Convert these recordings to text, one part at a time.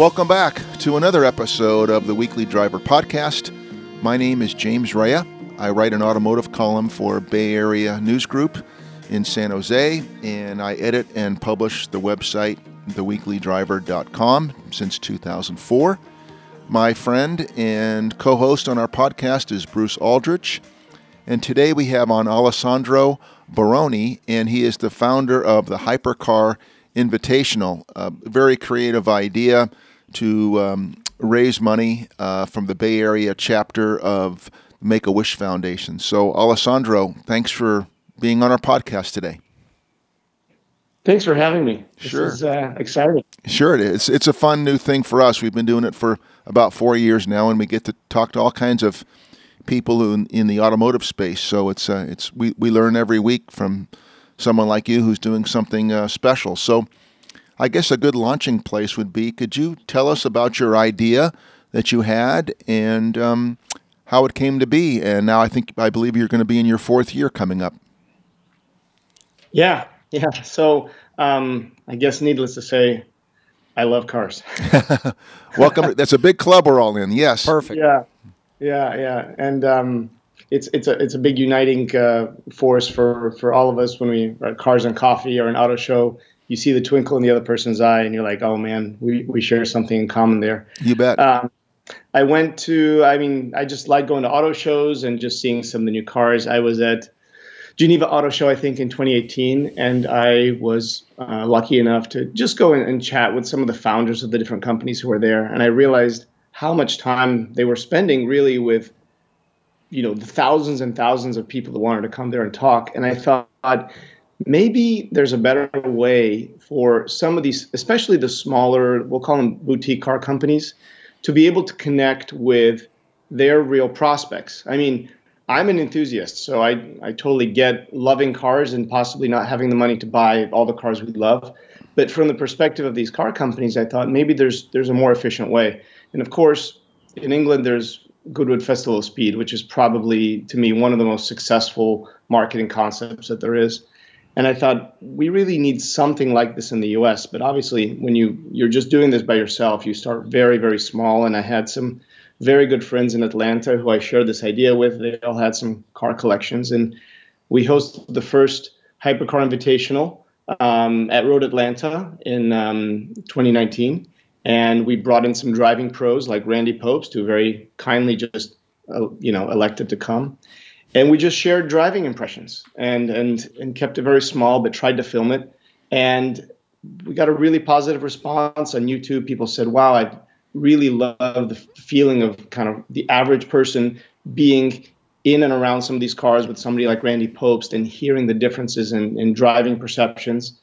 Welcome back to another episode of the Weekly Driver Podcast. My name is James Raia. I write an automotive column for Bay Area News Group in San Jose, and I edit and publish the website theweeklydriver.com since 2004. My friend and co host on our podcast is Bruce Aldrich, and today we have on Alessandro Borroni, and he is the founder of the Hypercar Invitational, a very creative idea to um, raise money uh, from the Bay Area chapter of Make a Wish Foundation. So, Alessandro, thanks for being on our podcast today. Thanks for having me. This sure. is uh, exciting. Sure, it is. It's a fun new thing for us. We've been doing it for about four years now, and we get to talk to all kinds of people in, in the automotive space. So it's uh, it's we, we learn every week from someone like you who's doing something uh, special. So I guess a good launching place would be could you tell us about your idea that you had and um, how it came to be? And now I think I believe you're going to be in your fourth year coming up. Yeah, yeah. So um, I guess needless to say, I love cars. Welcome. That's a big club we're all in. Yes. Perfect. Yeah, yeah, yeah. And um, it's it's a it's a big uniting uh, force for for all of us when we are at cars and coffee or an auto show. You see the twinkle in the other person's eye, and you're like, "Oh man, we we share something in common there." You bet. Um, I went to. I mean, I just like going to auto shows and just seeing some of the new cars. I was at Geneva Auto Show, I think, in 2018, and I was uh, lucky enough to just go in and chat with some of the founders of the different companies who were there, and I realized how much time they were spending really with you know the thousands and thousands of people that wanted to come there and talk and i thought maybe there's a better way for some of these especially the smaller we'll call them boutique car companies to be able to connect with their real prospects. I mean i'm an enthusiast so i, I totally get loving cars and possibly not having the money to buy all the cars we love. But from the perspective of these car companies i thought maybe there's there's a more efficient way. And of course in england there's Goodwood Festival of Speed, which is probably to me one of the most successful marketing concepts that there is. And I thought we really need something like this in the U.S. But obviously, when you you're just doing this by yourself, you start very very small. And I had some very good friends in Atlanta who I shared this idea with. They all had some car collections, and we hosted the first Hypercar Invitational um, at Road Atlanta in um, 2019 and we brought in some driving pros like Randy Pobst, who very kindly just uh, you know elected to come, and we just shared driving impressions and and and kept it very small, but tried to film it, and we got a really positive response on YouTube. People said, "Wow, I really love the feeling of kind of the average person being." In and around some of these cars with somebody like Randy Pobst and hearing the differences in, in driving perceptions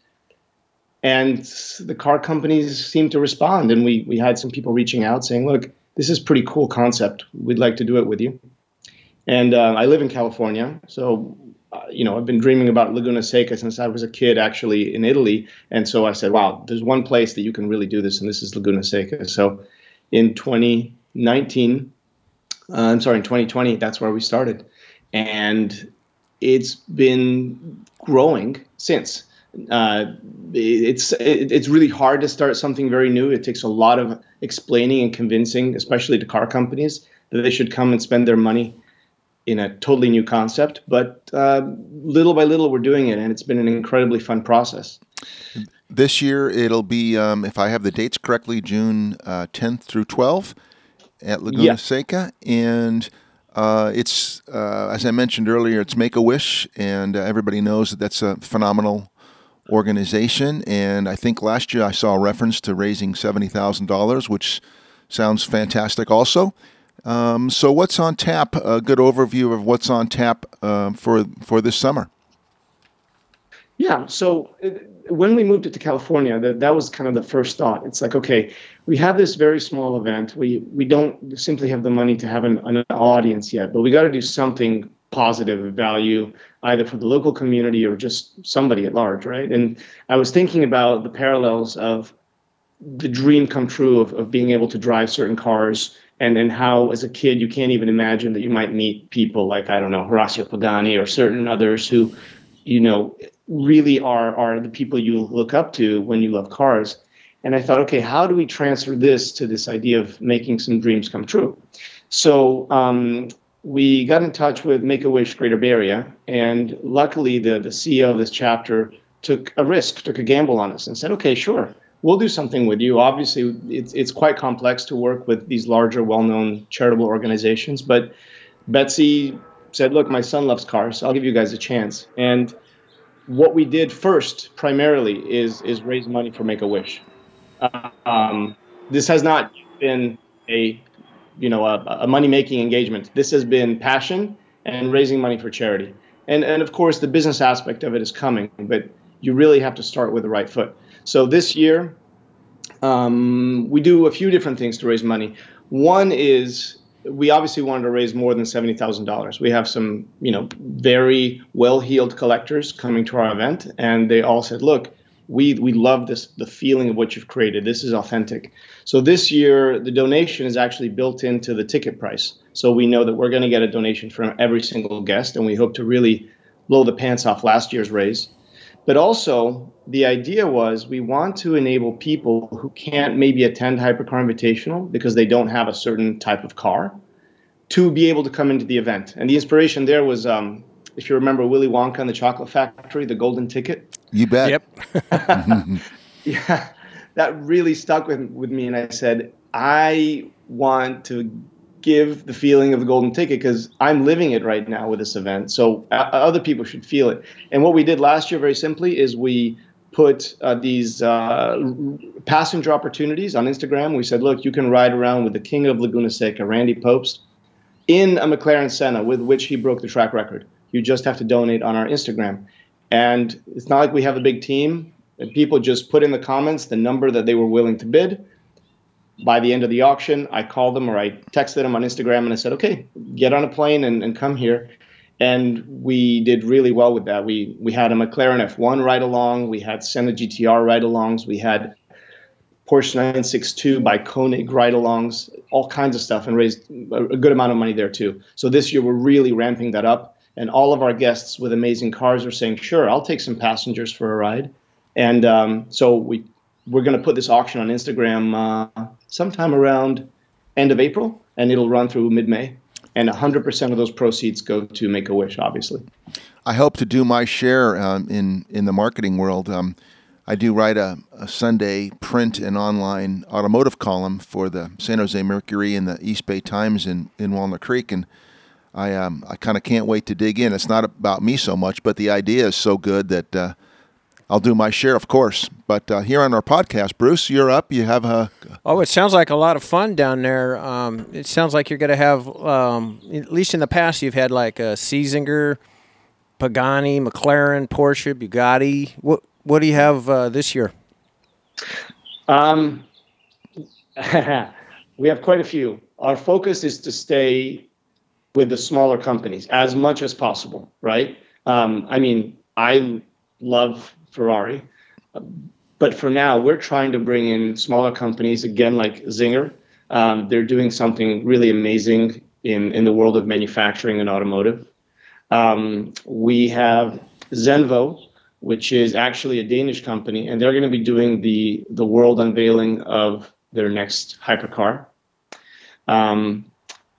and the car companies seemed to respond and we we had some people reaching out saying look this is pretty cool concept we'd like to do it with you and uh, i live in california so uh, you know i've been dreaming about laguna seca since i was a kid actually in italy. And so i said wow there's one place that you can really do this and this is laguna seca. So in 2019 uh, i'm sorry in 2020 that's where we started. And it's been growing since. Uh, it's it's really hard to start something very new. It takes a lot of explaining and convincing, especially to car companies, that they should come and spend their money in a totally new concept. But uh, little by little, we're doing it, and it's been an incredibly fun process. This year, it'll be, um, if I have the dates correctly, June uh, 10th through 12th at Laguna yeah. Seca, and. Uh, it's uh, as I mentioned earlier, it's Make a Wish, and uh, everybody knows that that's a phenomenal organization. And I think last year I saw a reference to raising $70,000, which sounds fantastic also. Um, so, what's on tap? A good overview of what's on tap uh, for, for this summer. Yeah. So, uh, when we moved it to California, that, that was kind of the first thought. It's like, okay, we have this very small event. We, we don't simply have the money to have an, an audience yet, but we got to do something positive of value either for the local community or just somebody at large right and i was thinking about the parallels of the dream come true of, of being able to drive certain cars and and how as a kid you can't even imagine that you might meet people like i don't know horacio pagani or certain others who you know really are are the people you look up to when you love cars And I thought, okay, how do we transfer this to this idea of making some dreams come true? So um, we got in touch with Make a Wish Greater Bay Area, and luckily the, the CEO of this chapter took a risk, took a gamble on us, and said, okay, sure, we'll do something with you. Obviously, it's, it's quite complex to work with these larger, well known charitable organizations, but Betsy said, look, my son loves cars, I'll give you guys a chance. And what we did first, primarily, is, is raise money for Make a Wish. Um, this has not been a you know a, a money making engagement. This has been passion and raising money for charity. And and of course the business aspect of it is coming, but you really have to start with the right foot. So this year, um, we do a few different things to raise money. One is we obviously wanted to raise more than seventy thousand dollars. We have some, you know, very well-heeled collectors coming to our event, and they all said, "Look, we we love this the feeling of what you've created. This is authentic. So this year the donation is actually built into the ticket price. So we know that we're going to get a donation from every single guest, and we hope to really blow the pants off last year's raise. But also the idea was we want to enable people who can't maybe attend Hypercar Invitational because they don't have a certain type of car to be able to come into the event. And the inspiration there was um, if you remember Willy Wonka and the Chocolate Factory, the golden ticket. You bet. Yep. yeah, that really stuck with with me, and I said I want to give the feeling of the golden ticket because I'm living it right now with this event. So uh, other people should feel it. And what we did last year, very simply, is we put uh, these uh, passenger opportunities on Instagram. We said, look, you can ride around with the king of Laguna Seca, Randy Pobst, in a McLaren Senna with which he broke the track record. You just have to donate on our Instagram. And it's not like we have a big team. And people just put in the comments the number that they were willing to bid. By the end of the auction, I called them or I texted them on Instagram and I said, okay, get on a plane and, and come here. And we did really well with that. We we had a McLaren F1 ride along, we had Senna GTR ride alongs, we had Porsche 962 by Koenig ride alongs, all kinds of stuff, and raised a good amount of money there too. So this year we're really ramping that up and all of our guests with amazing cars are saying, "Sure, I'll take some passengers for a ride." And um, so we we're going to put this auction on Instagram uh, sometime around end of April, and it'll run through mid-May. And 100% of those proceeds go to Make a Wish, obviously. I hope to do my share um, in in the marketing world. Um, I do write a, a, Sunday print and online automotive column for the San Jose Mercury and the East Bay Times in, in Walnut Creek, and I um, I kind of can't wait to dig in. It's not about me so much, but the idea is so good that uh, I'll do my share, of course. But uh, here on our podcast, Bruce, you're up. You have a. Oh, it sounds like a lot of fun down there. Um, it sounds like you're going to have, um, at least in the past, you've had like a Czinger, Pagani, McLaren, Porsche, Bugatti. What What do you have uh, this year? Um, we have quite a few. Our focus is to stay with the smaller companies as much as possible, right? Um, I mean, I love Ferrari, but for now, we're trying to bring in smaller companies again, like Czinger. Um, they're doing something really amazing in in the world of manufacturing and automotive. Um, we have Zenvo, which is actually a Danish company, and they're going to be doing the the world unveiling of their next hypercar. Um,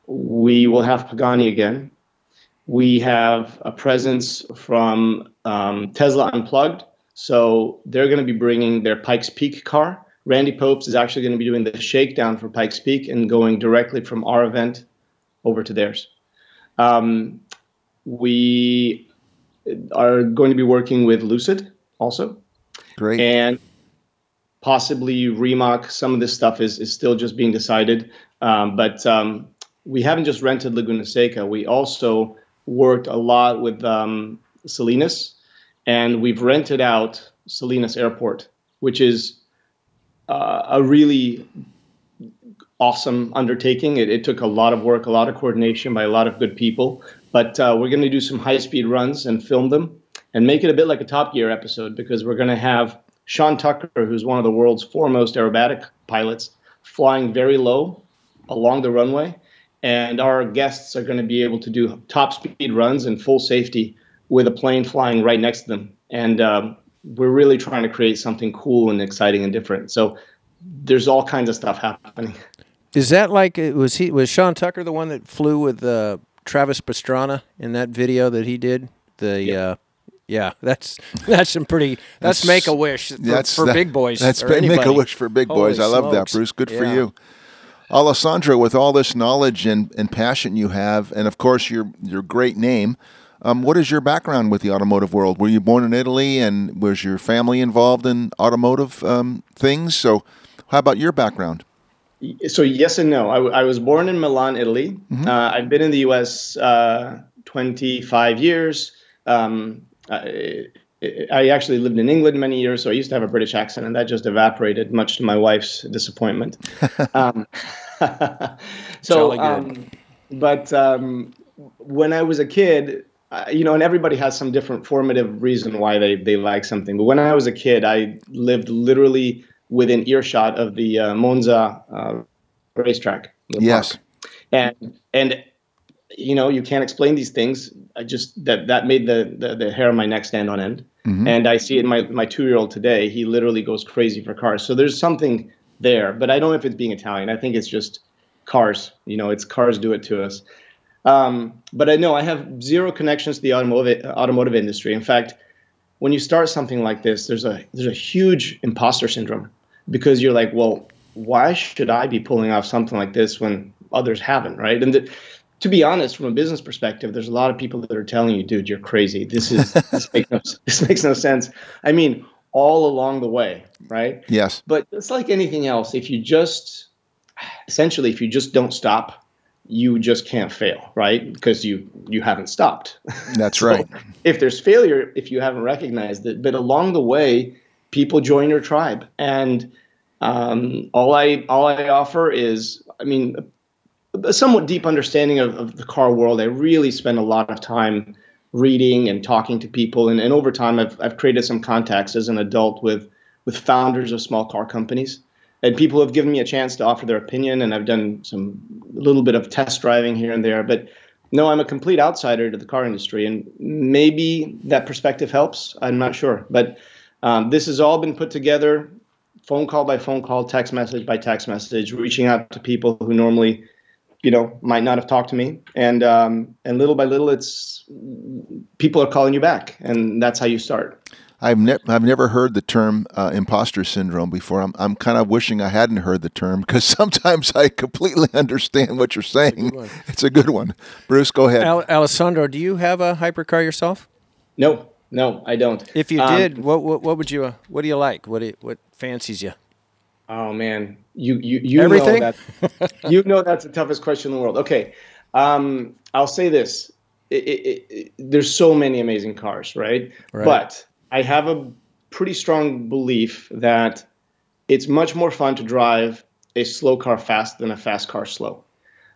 we will have Pagani again. We have a presence from um, Tesla Unplugged. So they're going to be bringing their Pikes Peak car. Randy Pobst is actually going to be doing the shakedown for Pikes Peak and going directly from our event over to theirs. Um, we are going to be working with Lucid also. Great. And possibly Rimac. Some of this stuff is, is still just being decided. Um, but um, we haven't just rented Laguna Seca. We also worked a lot with um, Salinas, and we've rented out Salinas Airport, which is uh, a really awesome undertaking. It, it, took a lot of work, a lot of coordination by a lot of good people. But uh, we're going to do some high speed runs and film them and make it a bit like a Top Gear episode because we're going to have Sean Tucker, who's one of the world's foremost aerobatic pilots, flying very low along the runway and our guests are going to be able to do top speed runs in full safety with a plane flying right next to them. And um, we're really trying to create something cool and exciting and different. So there's all kinds of stuff happening. Is that like was he was Sean Tucker the one that flew with uh, Travis Pastrana in that video that he did? The Yeah. uh, yeah, that's that's some pretty that's, That's- make a wish for, That's for that- big boys. That's or make a wish for big boys. I Holy love that. Bruce. Good for you. Alessandro, with all this knowledge and, and passion you have, and of course your your great name, um, what is your background with the automotive world? Were you born in Italy, and was your family involved in automotive um, things? So, how about your background? So yes and no. I, w- I was born in Milan, Italy. Uh, I've been in the U.S. Uh, 25 years. Um, I, I actually lived in England many years, so I used to have a British accent, and that just evaporated, much to my wife's disappointment. um, so, um, but um, when I was a kid, uh, you know, and everybody has some different formative reason why they, they like something. But when I was a kid, I lived literally within earshot of the uh, Monza uh, racetrack. Yes. park. And and you know, you can't explain these things. I just that that made the the, the hair on my neck stand on end. And I see it in my my two year old today. He literally goes crazy for cars. So there's something there, but I don't know if it's being Italian. I think it's just cars. You know, it's cars do it to us. Um, but I know I have zero connections to the automotive automotive industry. In fact, when you start something like this, there's a there's a huge imposter syndrome because you're like, well, why should I be pulling off something like this when others haven't, right? And the, to be honest, from a business perspective, there's a lot of people that are telling you, dude, you're crazy. This is this makes no, this makes no sense. I mean, all along the way, right? Yes. But it's like anything else. If you just, essentially, if you just don't stop, you just can't fail, right? Because you you haven't stopped. That's So right. If there's failure, if you haven't recognized it, but along the way, people join your tribe, and um, all I all I offer is, I mean, a somewhat deep understanding of, of the car world. I really spend a lot of time reading and talking to people, and, and over time, I've I've created some contacts as an adult with with founders of small car companies. And people have given me a chance to offer their opinion, and I've done some a little bit of test driving here and there. But no, I'm a complete outsider to the car industry, and maybe that perspective helps. I'm not sure, but um, this has all been put together, phone call by phone call, text message by text message, reaching out to people who normally, you know, might not have talked to me, and um, and little by little, it's people are calling you back, and that's how you start. I've, ne- I've never heard the term uh, imposter syndrome before. I'm, I'm kind of wishing I hadn't heard the term because sometimes I completely understand what you're saying. one. It's a good one. Bruce, go ahead. Al- Alessandro, do you have a hypercar yourself? No, no, I don't. If you Um, did, what, what what would you uh, what do you like? What do you, what fancies you? Oh man, you you you Everything? know that you know that's the toughest question in the world. Okay, um, I'll say this: it, it, it, there's so many amazing cars, right? Right. But I have a pretty strong belief that it's much more fun to drive a slow car fast than a fast car slow.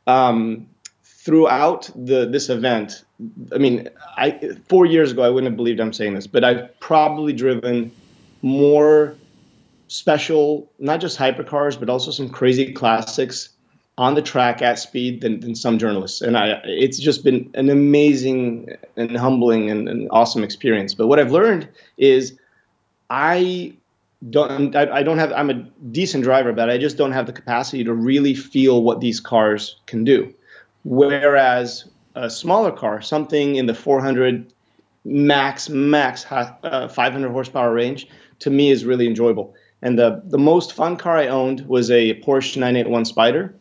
Um, throughout the this event, I mean, I four years ago I wouldn't have believed I'm saying this, but I've probably driven more special, not just hypercars, but also some crazy classics on the track at speed than, than some journalists. And I, it's just been an amazing and humbling and, and awesome experience. But what I've learned is I don't, I, I don't have, I'm a decent driver, but I just don't have the capacity to really feel what these cars can do. Whereas a smaller car, something in the 400 max, max uh, 500 horsepower range, to me is really enjoyable. And the, the most fun car I owned was a Porsche 981 Spider.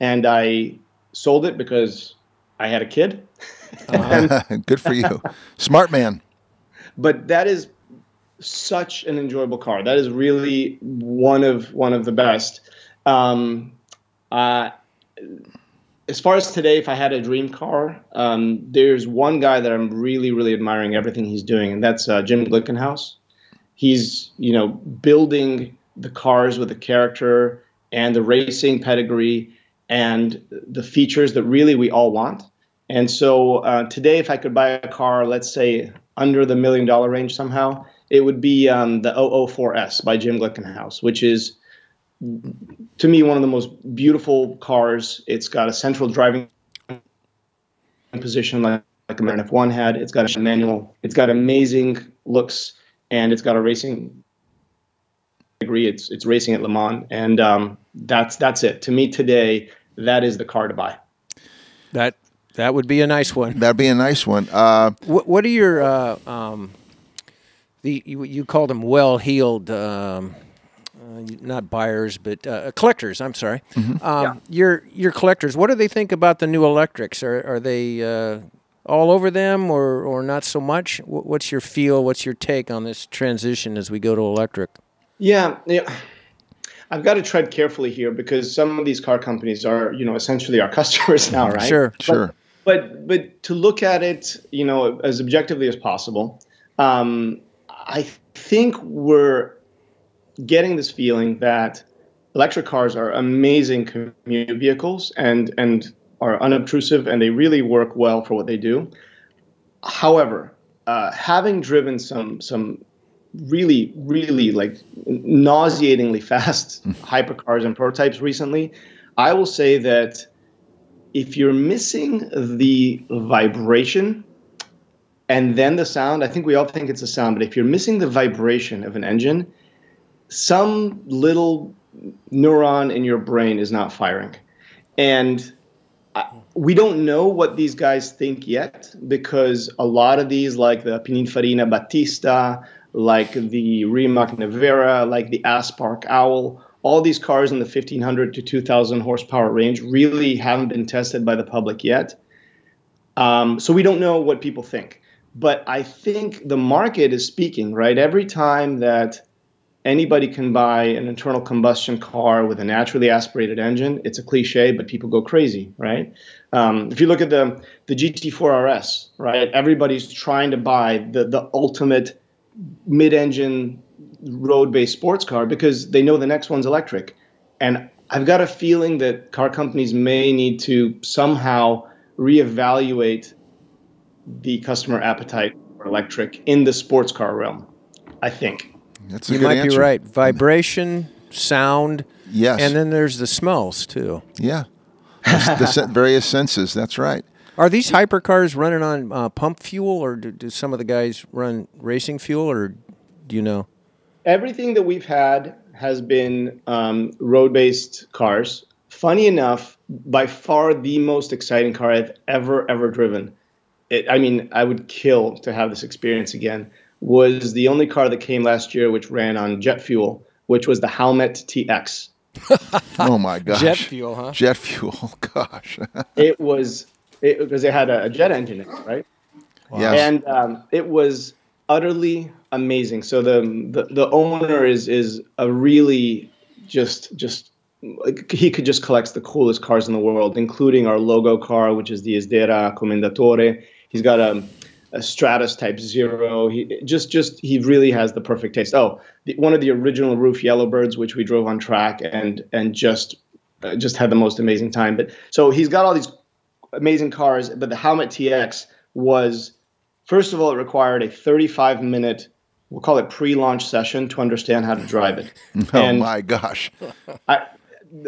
And I sold it because I had a kid. good for you. Smart man. But that is such an enjoyable car. That is really one of one of the best. Um, uh, as far as today, if I had a dream car, um, there's one guy that I'm really, really admiring everything he's doing, and that's uh, Jim Glickenhaus. He's, you know, building the cars with the character and the racing pedigree and the features that really we all want. And so uh, today, if I could buy a car, let's say under the million dollar range somehow, it would be um, the 004S by Jim Glickenhaus, which is to me one of the most beautiful cars. It's got a central driving position like, like a McLaren F1 had. It's got a manual. It's got amazing looks, and it's got a racing pedigree. It's it's racing at Le Mans, and um, that's that's it. To me today, that is the car to buy. That that would be a nice one. That'd be a nice one. Uh, What, what are your uh, um, the you, you called them well-heeled, um, uh, not buyers, but uh, collectors. I'm sorry. Um, Yeah. Your your collectors. What do they think about the new electrics? Are are they uh, all over them, or or not so much? Wh- What's your feel? What's your take on this transition as we go to electric? Yeah, yeah. I've got to tread carefully here because some of these car companies are, you know, essentially our customers now, right? Sure. sure. But but to look at it, you know, as objectively as possible, um, I think we're getting this feeling that electric cars are amazing commute vehicles and and are unobtrusive and they really work well for what they do. However, uh, having driven some some really really like nauseatingly fast hmm. hypercars and prototypes recently, I will say that if you're missing the vibration and then the sound, I think we all think it's a sound, but if you're missing the vibration of an engine, some little neuron in your brain is not firing. And we don't know what these guys think yet because a lot of these, like the Pininfarina Battista, like the Rimac Nevera, like the Aspark Owl, all these cars in the 1500 to 2000 horsepower range really haven't been tested by the public yet. Um, so we don't know what people think. But I think the market is speaking, right? Every time that anybody can buy an internal combustion car with a naturally aspirated engine, it's a cliche, but people go crazy, right? Um, if you look at the the GT4 RS, right? Everybody's trying to buy the the ultimate mid-engine road-based sports car because they know the next one's electric. And I've got a feeling that car companies may need to somehow reevaluate the customer appetite for electric in the sports car realm. I think. That's a You good might answer. be right. Vibration, sound, Yes. and then there's the smells too. yeah. the, the various senses. That's right. Are these hypercars running on uh, pump fuel, or do, do some of the guys run racing fuel, or do you know? Everything that we've had has been um, road-based cars. Funny enough, by far the most exciting car I've ever ever driven. It, I mean, I would kill to have this experience again. Was the only car that came last year which ran on jet fuel, which was the Halmet TX. Oh my gosh. Jet fuel, huh? Jet fuel. Gosh. It was it, because it had a, a jet engine in it, right? Yes. and um, it was utterly amazing. So the, the the owner is is a really just just he could just collect the coolest cars in the world, including our logo car, which is the Isdera Commendatore. He's got a, a Stratus Type Zero. He just just he really has the perfect taste. Oh, the, one of the original RUF Yellowbirds, which we drove on track and and just uh, just had the most amazing time. But so he's got all these amazing cars, but the Helmet TX was first of all it required a 35 minute we'll call it pre-launch session to understand how to drive it. oh and my gosh. I,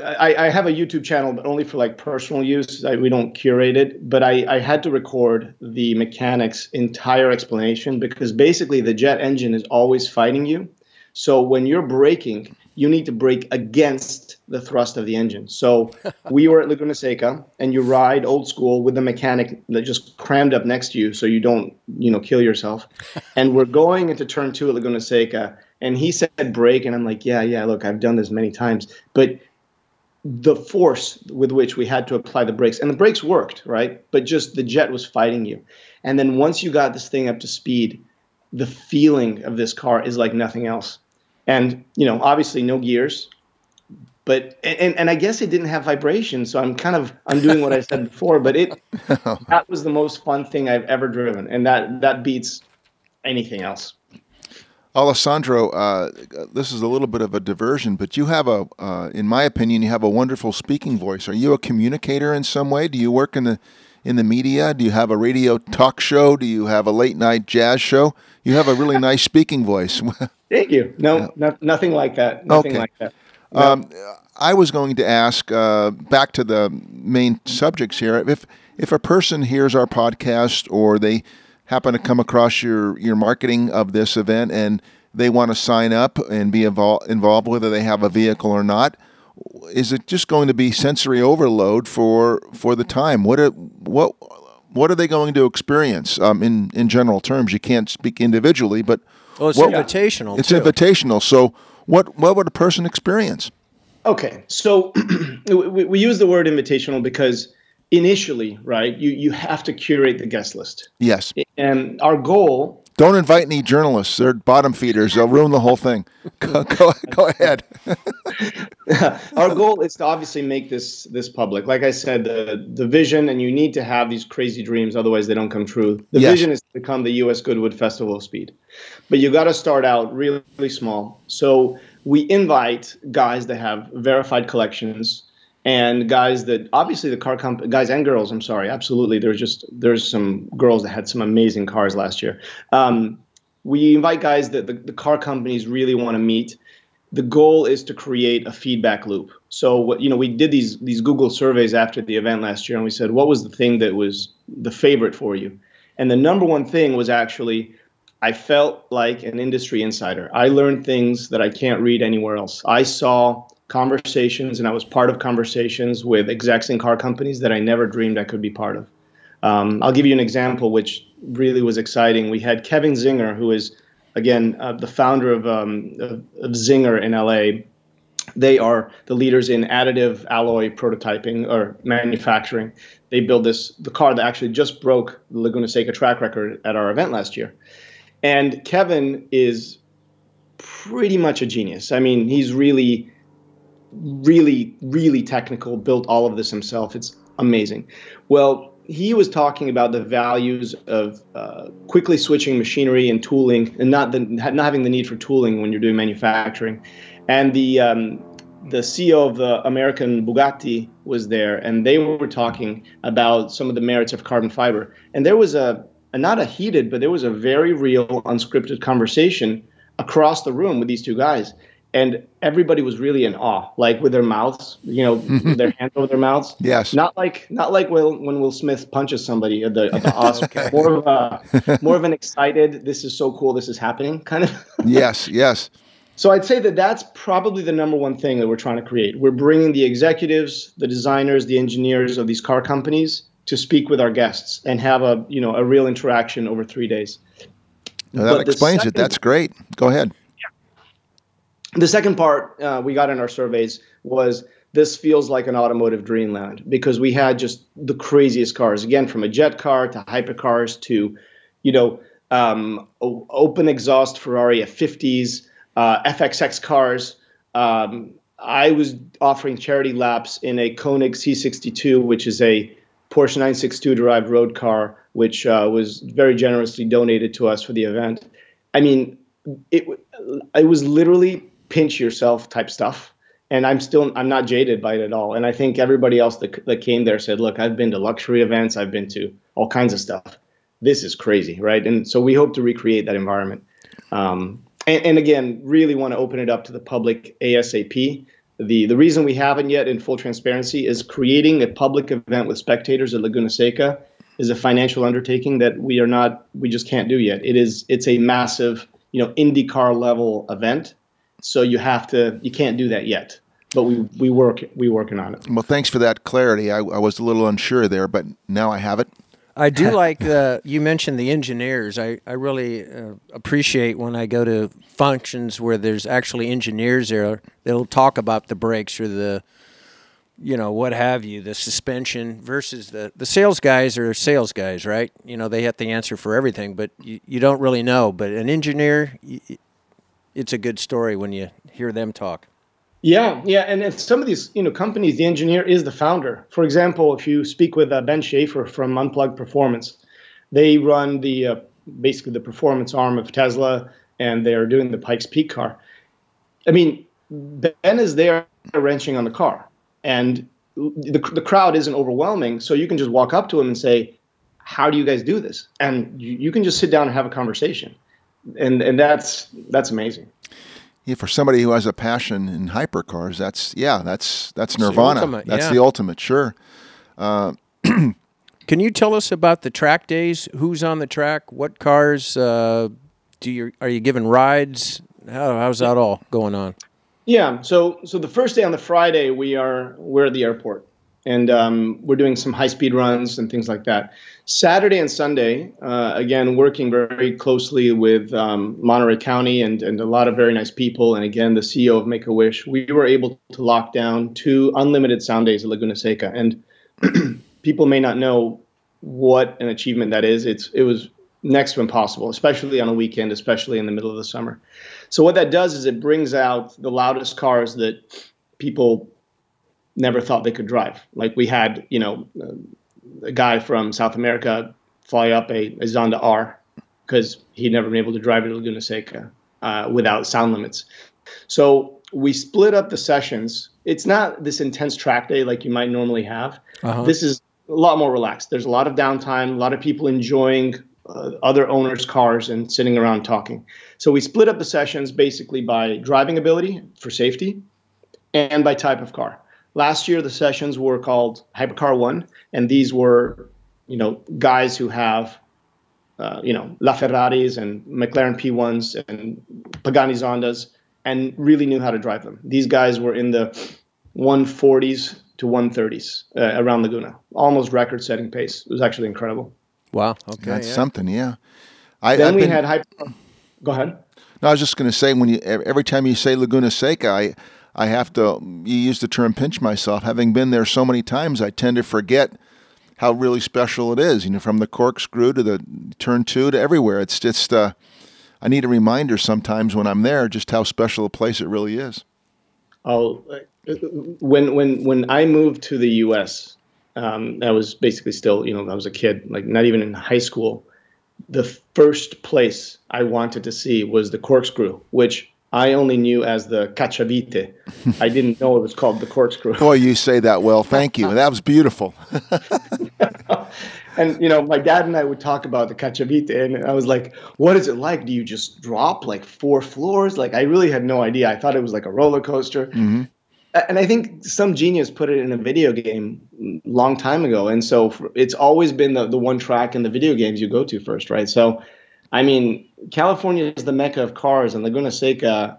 I, I have a YouTube channel, but only for like personal use. I, we don't curate it, but I, I had to record the mechanics entire explanation because basically the jet engine is always fighting you. So when you're braking, you need to brake against the thrust of the engine. So we were at Laguna Seca, and you ride old school with the mechanic that just crammed up next to you, so you don't, you know, kill yourself. and we're going into turn two at Laguna Seca, and he said brake, and I'm like, yeah, yeah, look, I've done this many times, but the force with which we had to apply the brakes, and the brakes worked, right? But just the jet was fighting you. And then once you got this thing up to speed, the feeling of this car is like nothing else. And you know, obviously no gears, but and and I guess it didn't have vibration, so I'm kind of undoing what I said before. But it that was the most fun thing I've ever driven, and that that beats anything else. Alessandro, uh, this is a little bit of a diversion, but you have a, uh, in my opinion, you have a wonderful speaking voice. Are you a communicator in some way? Do you work in the in the media? Do you have a radio talk show? Do you have a late night jazz show? You have a really nice speaking voice. Thank you. No, no nothing like that. Nothing Okay. like that. No. Um, I was going to ask uh, back to the main subjects here. If if a person hears our podcast or they happen to come across your your marketing of this event and they want to sign up and be invol- involved, whether they have a vehicle or not? Is it just going to be sensory overload for for the time? What are, what what are they going to experience? Um, in in general terms, you can't speak individually, but Well, it's what- invitational. it's too. invitational. So what what would a person experience? Okay, so we, we use the word invitational because initially, right, you you have to curate the guest list, Yes. and our goal. Don't invite any journalists. They're bottom feeders. They'll ruin the whole thing. Go, go, go ahead. our goal is to obviously make this this public. Like I said, the the vision, and you need to have these crazy dreams, otherwise they don't come true. The Yes. vision is to become the U.S. Goodwood Festival of Speed, but you got to start out really, really small. So we invite guys that have verified collections and guys that obviously the car comp guys and girls. I'm sorry, absolutely. There's just there's some girls that had some amazing cars last year. Um, we invite guys that the, the car companies really want to meet the goal is to create a feedback loop. So what you know, we did these these Google surveys after the event last year, and we said, what was the thing that was the favorite for you? And the number one thing was actually, I felt like an industry insider. I learned things that I can't read anywhere else. I saw conversations, and I was part of conversations with execs in car companies that I never dreamed I could be part of. Um, I'll give you an example, which really was exciting. We had Kevin Czinger, who is again, uh, the founder of, um, of, of Czinger in LA, they are the leaders in additive alloy prototyping or manufacturing. They build this the car that actually just broke the Laguna Seca track record at our event last year. And Kevin is pretty much a genius. I mean, he's really, really, really technical. Built all of this himself. It's amazing. Well, he was talking about the values of uh, quickly switching machinery and tooling, and not the, not having the need for tooling when you're doing manufacturing. And the um, the CEO of the American Bugatti was there, and they were talking about some of the merits of carbon fiber. And there was a, a not a heated, but there was a very real, unscripted conversation across the room with these two guys and everybody was really in awe, like with their mouths, you know, their hands over their mouths. Yes. Not like not like Will, when Will Smith punches somebody at the at the Oscar. More of a more of an excited. This is so cool. This is happening kind of. yes. Yes. So I'd say that that's probably the number one thing that we're trying to create. We're bringing the executives, the designers, the engineers of these car companies to speak with our guests and have a you know a real interaction over three days. No, that But explains it. That's great. Go ahead. the second part uh, we got in our surveys was this feels like an automotive dreamland because we had just the craziest cars again from a jet car to hypercars to you know um, open exhaust ferrari f50s uh, fxx cars um, i was offering charity laps in a koenig c62 which is a porsche 962 derived road car which uh, was very generously donated to us for the event. I mean it, it was literally pinch yourself type stuff and i'm still i'm not jaded by it at all. And i think everybody else that, that came there said look i've been to luxury events i've been to all kinds of stuff. This is crazy right? And so we hope to recreate that environment. Um, and, and again really want to open it up to the public asap the the reason we haven't yet in full transparency is creating a public event with spectators at laguna seca is a financial undertaking that we are not we just can't do yet it is it's a massive you know IndyCar level event so you have to you can't do that yet but we we work we working on it Well, thanks for that clarity. I, I was a little unsure there, but now I have it. I do like the you mentioned the engineers. I I really uh, appreciate when I go to functions where there's actually engineers there They'll talk about the brakes or the you know what have you, the suspension versus the the sales guys are sales guys, right? You know they have the answer for everything, but you, you don't really know. But an engineer, it's a good story when you hear them talk. Yeah, yeah, and, some of these, you know, companies, the engineer is the founder. For example, if you speak with uh, Ben Schaffer from Unplugged Performance, they run the uh, basically the performance arm of Tesla, and they are doing the Pikes Peak car. I mean, Ben is there wrenching on the car, and the the crowd isn't overwhelming, so you can just walk up to him and say, "How do you guys do this?" And you, you can just sit down and have a conversation, and and that's that's amazing. Yeah, for somebody who has a passion in hypercars, that's yeah, that's that's the nirvana. ultimate, that's yeah. the ultimate. Sure. Can you tell us about the track days? Who's on the track? What cars uh, do you are you giving rides? How, how's that all going on? Yeah. So so the first day on the Friday we are we're at the airport and um, we're doing some high speed runs and things like that. Saturday and Sunday, uh, again working very closely with um, Monterey County and and a lot of very nice people, and again the CEO of Make a Wish, we were able to lock down two unlimited sound days at Laguna Seca, and people may not know what an achievement that is. It's it was next to impossible, especially on a weekend, especially in the middle of the summer. So what that does is it brings out the loudest cars that people never thought they could drive. Like we had, you know, a guy from South America fly up a, a Zonda R because he'd never been able to drive it at Laguna Seca uh, without sound limits. So we split up the sessions. It's not this intense track day like you might normally have. Uh-huh. This is a lot more relaxed. There's a lot of downtime, a lot of people enjoying uh, other owners' cars and sitting around talking. So we split up the sessions basically by driving ability for safety and by type of car. Last year, the sessions were called Hypercar One, and these were, you know, guys who have, uh, you know, LaFerraris and McLaren P1s and Pagani Zondas, and really knew how to drive them. These guys were in the 140s to 130s uh, around Laguna, almost record-setting pace. It was actually incredible. Wow. Okay. That's yeah. something. Yeah. I, then I've we been, had hyper. Go ahead. No, I was just going to say when you every time you say Laguna Seca, I I have to you use the term pinch myself. Having been there so many times, I tend to forget how really special it is. You know, from the corkscrew to the turn two to everywhere. It's just uh, I need a reminder sometimes when I'm there just how special a place it really is. Oh, when when when I moved to the U.S., um, I was basically still you know I was a kid, like not even in high school the first place I wanted to see was the corkscrew, which I only knew as the cacciavite. I didn't know it was called the corkscrew. Boy, you say that well. Thank you. That was beautiful. and you know, my dad and I would talk about the cacciavite, and I was like, "What is it like? Do you just drop like four floors?" Like, I really had no idea. I thought it was like a roller coaster. Mm-hmm and I think some genius put it in a video game long time ago, and so it's always been the the one track in the video games you go to first, right? So, I mean, California is the mecca of cars, and Laguna Seca,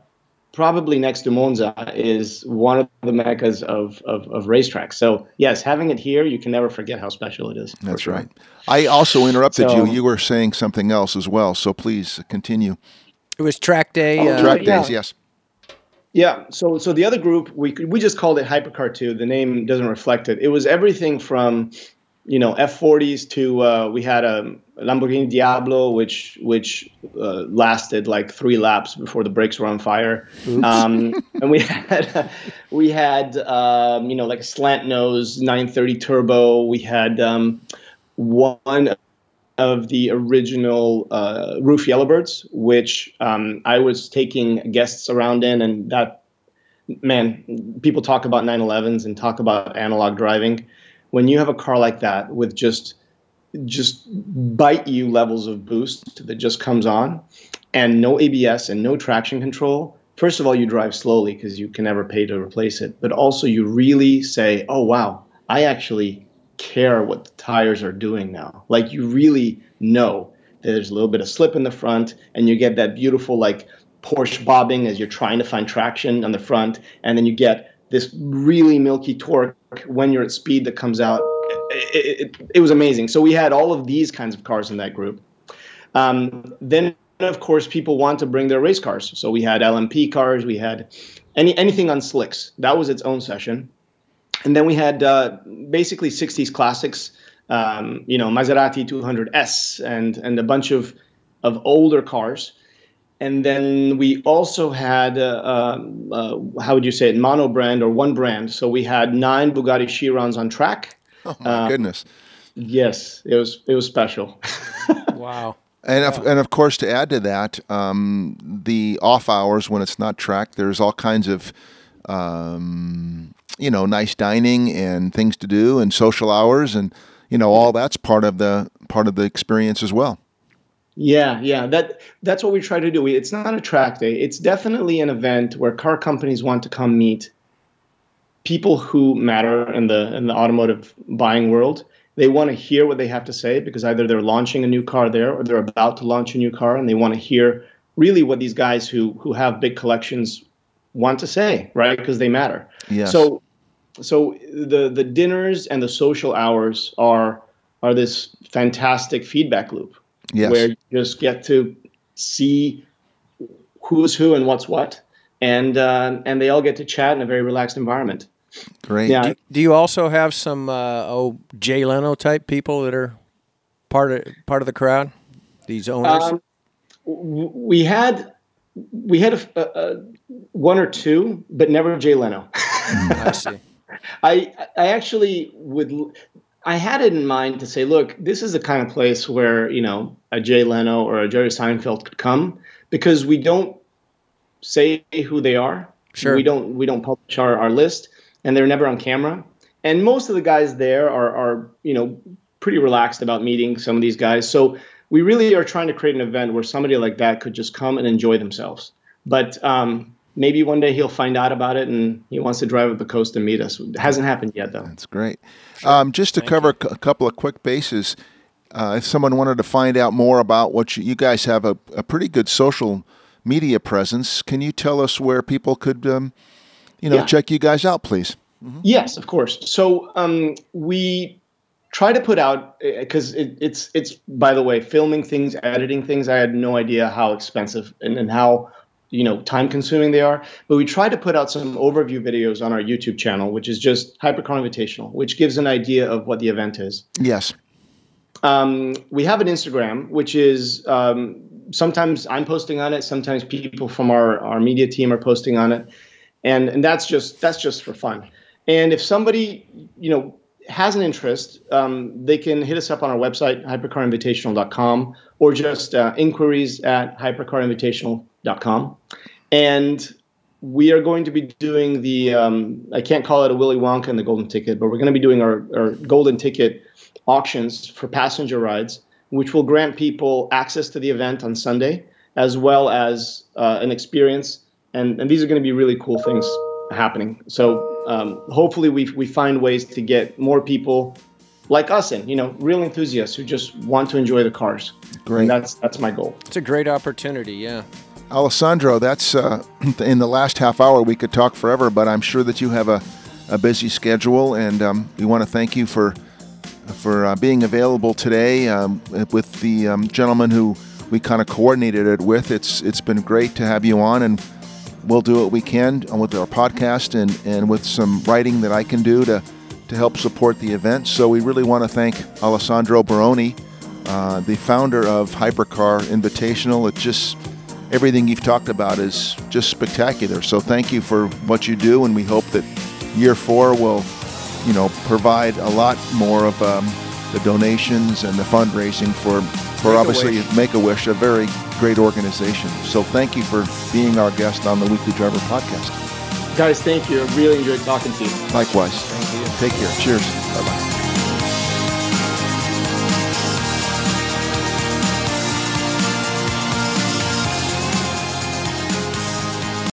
probably next to Monza, is one of the meccas of of, of racetracks. So, yes, having it here, you can never forget how special it is. That's sure. right. I also interrupted so, you. You were saying something else as well, so please continue. It was track day. Oh, uh, track yeah. days, yes. Yeah. So so the other group we we just called it Hypercar Two. The name doesn't reflect it. It was everything from you know F40s to uh, we had a Lamborghini Diablo which which uh, lasted like three laps before the brakes were on fire. Um, and we had we had um, you know like a slant nose 930 turbo. We had um, one of the original uh, RUF Yellowbirds, which um, I was taking guests around in, and that man, people talk about 911s and talk about analog driving. When you have a car like that with just just bite you levels of boost that just comes on, and no ABS and no traction control. First of all, you drive slowly because you can never pay to replace it, but also you really say, "Oh wow, I actually care what the tires are doing now. Like you really know that there's a little bit of slip in the front and you get that beautiful like Porsche bobbing as you're trying to find traction on the front and then you get this really milky torque when you're at speed that comes out. It, it, it was amazing. So we had all of these kinds of cars in that group. Um, then of course people want to bring their race cars. So we had LMP cars, we had any anything on slicks. That was its own session and then we had uh, basically 60s classics, um, you know, Maserati 200S and and a bunch of of older cars. And then we also had, uh, um, uh, how would you say it, mono brand or one brand. So we had nine Bugatti Chirons on track. Oh my uh, goodness! Yes, it was it was special. wow. And of, and of course, to add to that, um, the off hours when it's not tracked, there's all kinds of um, you know, nice dining and things to do and social hours and you know all that's part of the part of the experience as well. Yeah, yeah, that that's what we try to do. It's not a track day. It's definitely an event where car companies want to come meet people who matter in the in the automotive buying world. They want to hear what they have to say because either they're launching a new car there or they're about to launch a new car and they want to hear really what these guys who who have big collections want to say, right? Because they matter. Yes. So so the the dinners and the social hours are are this fantastic feedback loop yes. where you just get to see who's who and what's what, and uh, and they all get to chat in a very relaxed environment. Great. Yeah. Do, do you also have some uh, oh Jay Leno type people that are part of part of the crowd? These owners. Um, we had we had a, a, a one or two, but never Jay Leno. I see. I I actually would I had it in mind to say, look, this is the kind of place where you know a Jay Leno or a Jerry Seinfeld could come because we don't say who they are. Sure. We don't we don't publish our, our list, and they're never on camera. And most of the guys there are are you know pretty relaxed about meeting some of these guys. So we really are trying to create an event where somebody like that could just come and enjoy themselves. But um, maybe one day he'll find out about it and he wants to drive up the coast and meet us. It hasn't happened yet, though. That's great. Um, just to cover a a couple of quick bases, uh, if someone wanted to find out more about what you, you guys have a, a pretty good social media presence, can you tell us where people could, um, you know, Yeah. check you guys out, please? Yes, of course. So um, we try to put out because it, it's it's by the way filming things, editing things. I had no idea how expensive and, and how you know time consuming they are. But we try to put out some overview videos on our YouTube channel, which is just Hypercar Invitational, which gives an idea of what the event is. Yes. Um, we have an Instagram, which is um, sometimes I'm posting on it, sometimes people from our, our media team are posting on it, and and that's just that's just for fun. And if somebody you know has an interest, um, they can hit us up on our website hypercarinvitational.com or just uh, inquiries at hypercarinvitational.com. And we are going to be doing the um, I can't call it a Willy Wonka and the golden ticket, but we're going to be doing our, our golden ticket auctions for passenger rides, which will grant people access to the event on Sunday, as well as uh, an experience. And, and these are going to be really cool things happening. So um, hopefully we, we find ways to get more people like us in, you know, real enthusiasts who just want to enjoy the cars. Great. And that's that's my goal. It's a great opportunity. Yeah. Alessandro, that's uh, in the last half hour. We could talk forever, but I'm sure that you have a, a busy schedule, and um, we want to thank you for for uh, being available today um, with the um, gentleman who we kind of coordinated it with. It's it's been great to have you on, and we'll do what we can with our podcast and, and with some writing that I can do to to help support the event. So we really want to thank Alessandro Borroni, uh, the founder of Hypercar Invitational. It just everything you've talked about is just spectacular. So thank you for what you do, and we hope that year four will, you know, provide a lot more of um, the donations and the fundraising for for obviously Make a Wish, a very great organization. So thank you for being our guest on the Weekly Driver podcast. Guys, thank you. I really enjoyed talking to you. Likewise. Thank you. Take care. Cheers. Bye bye.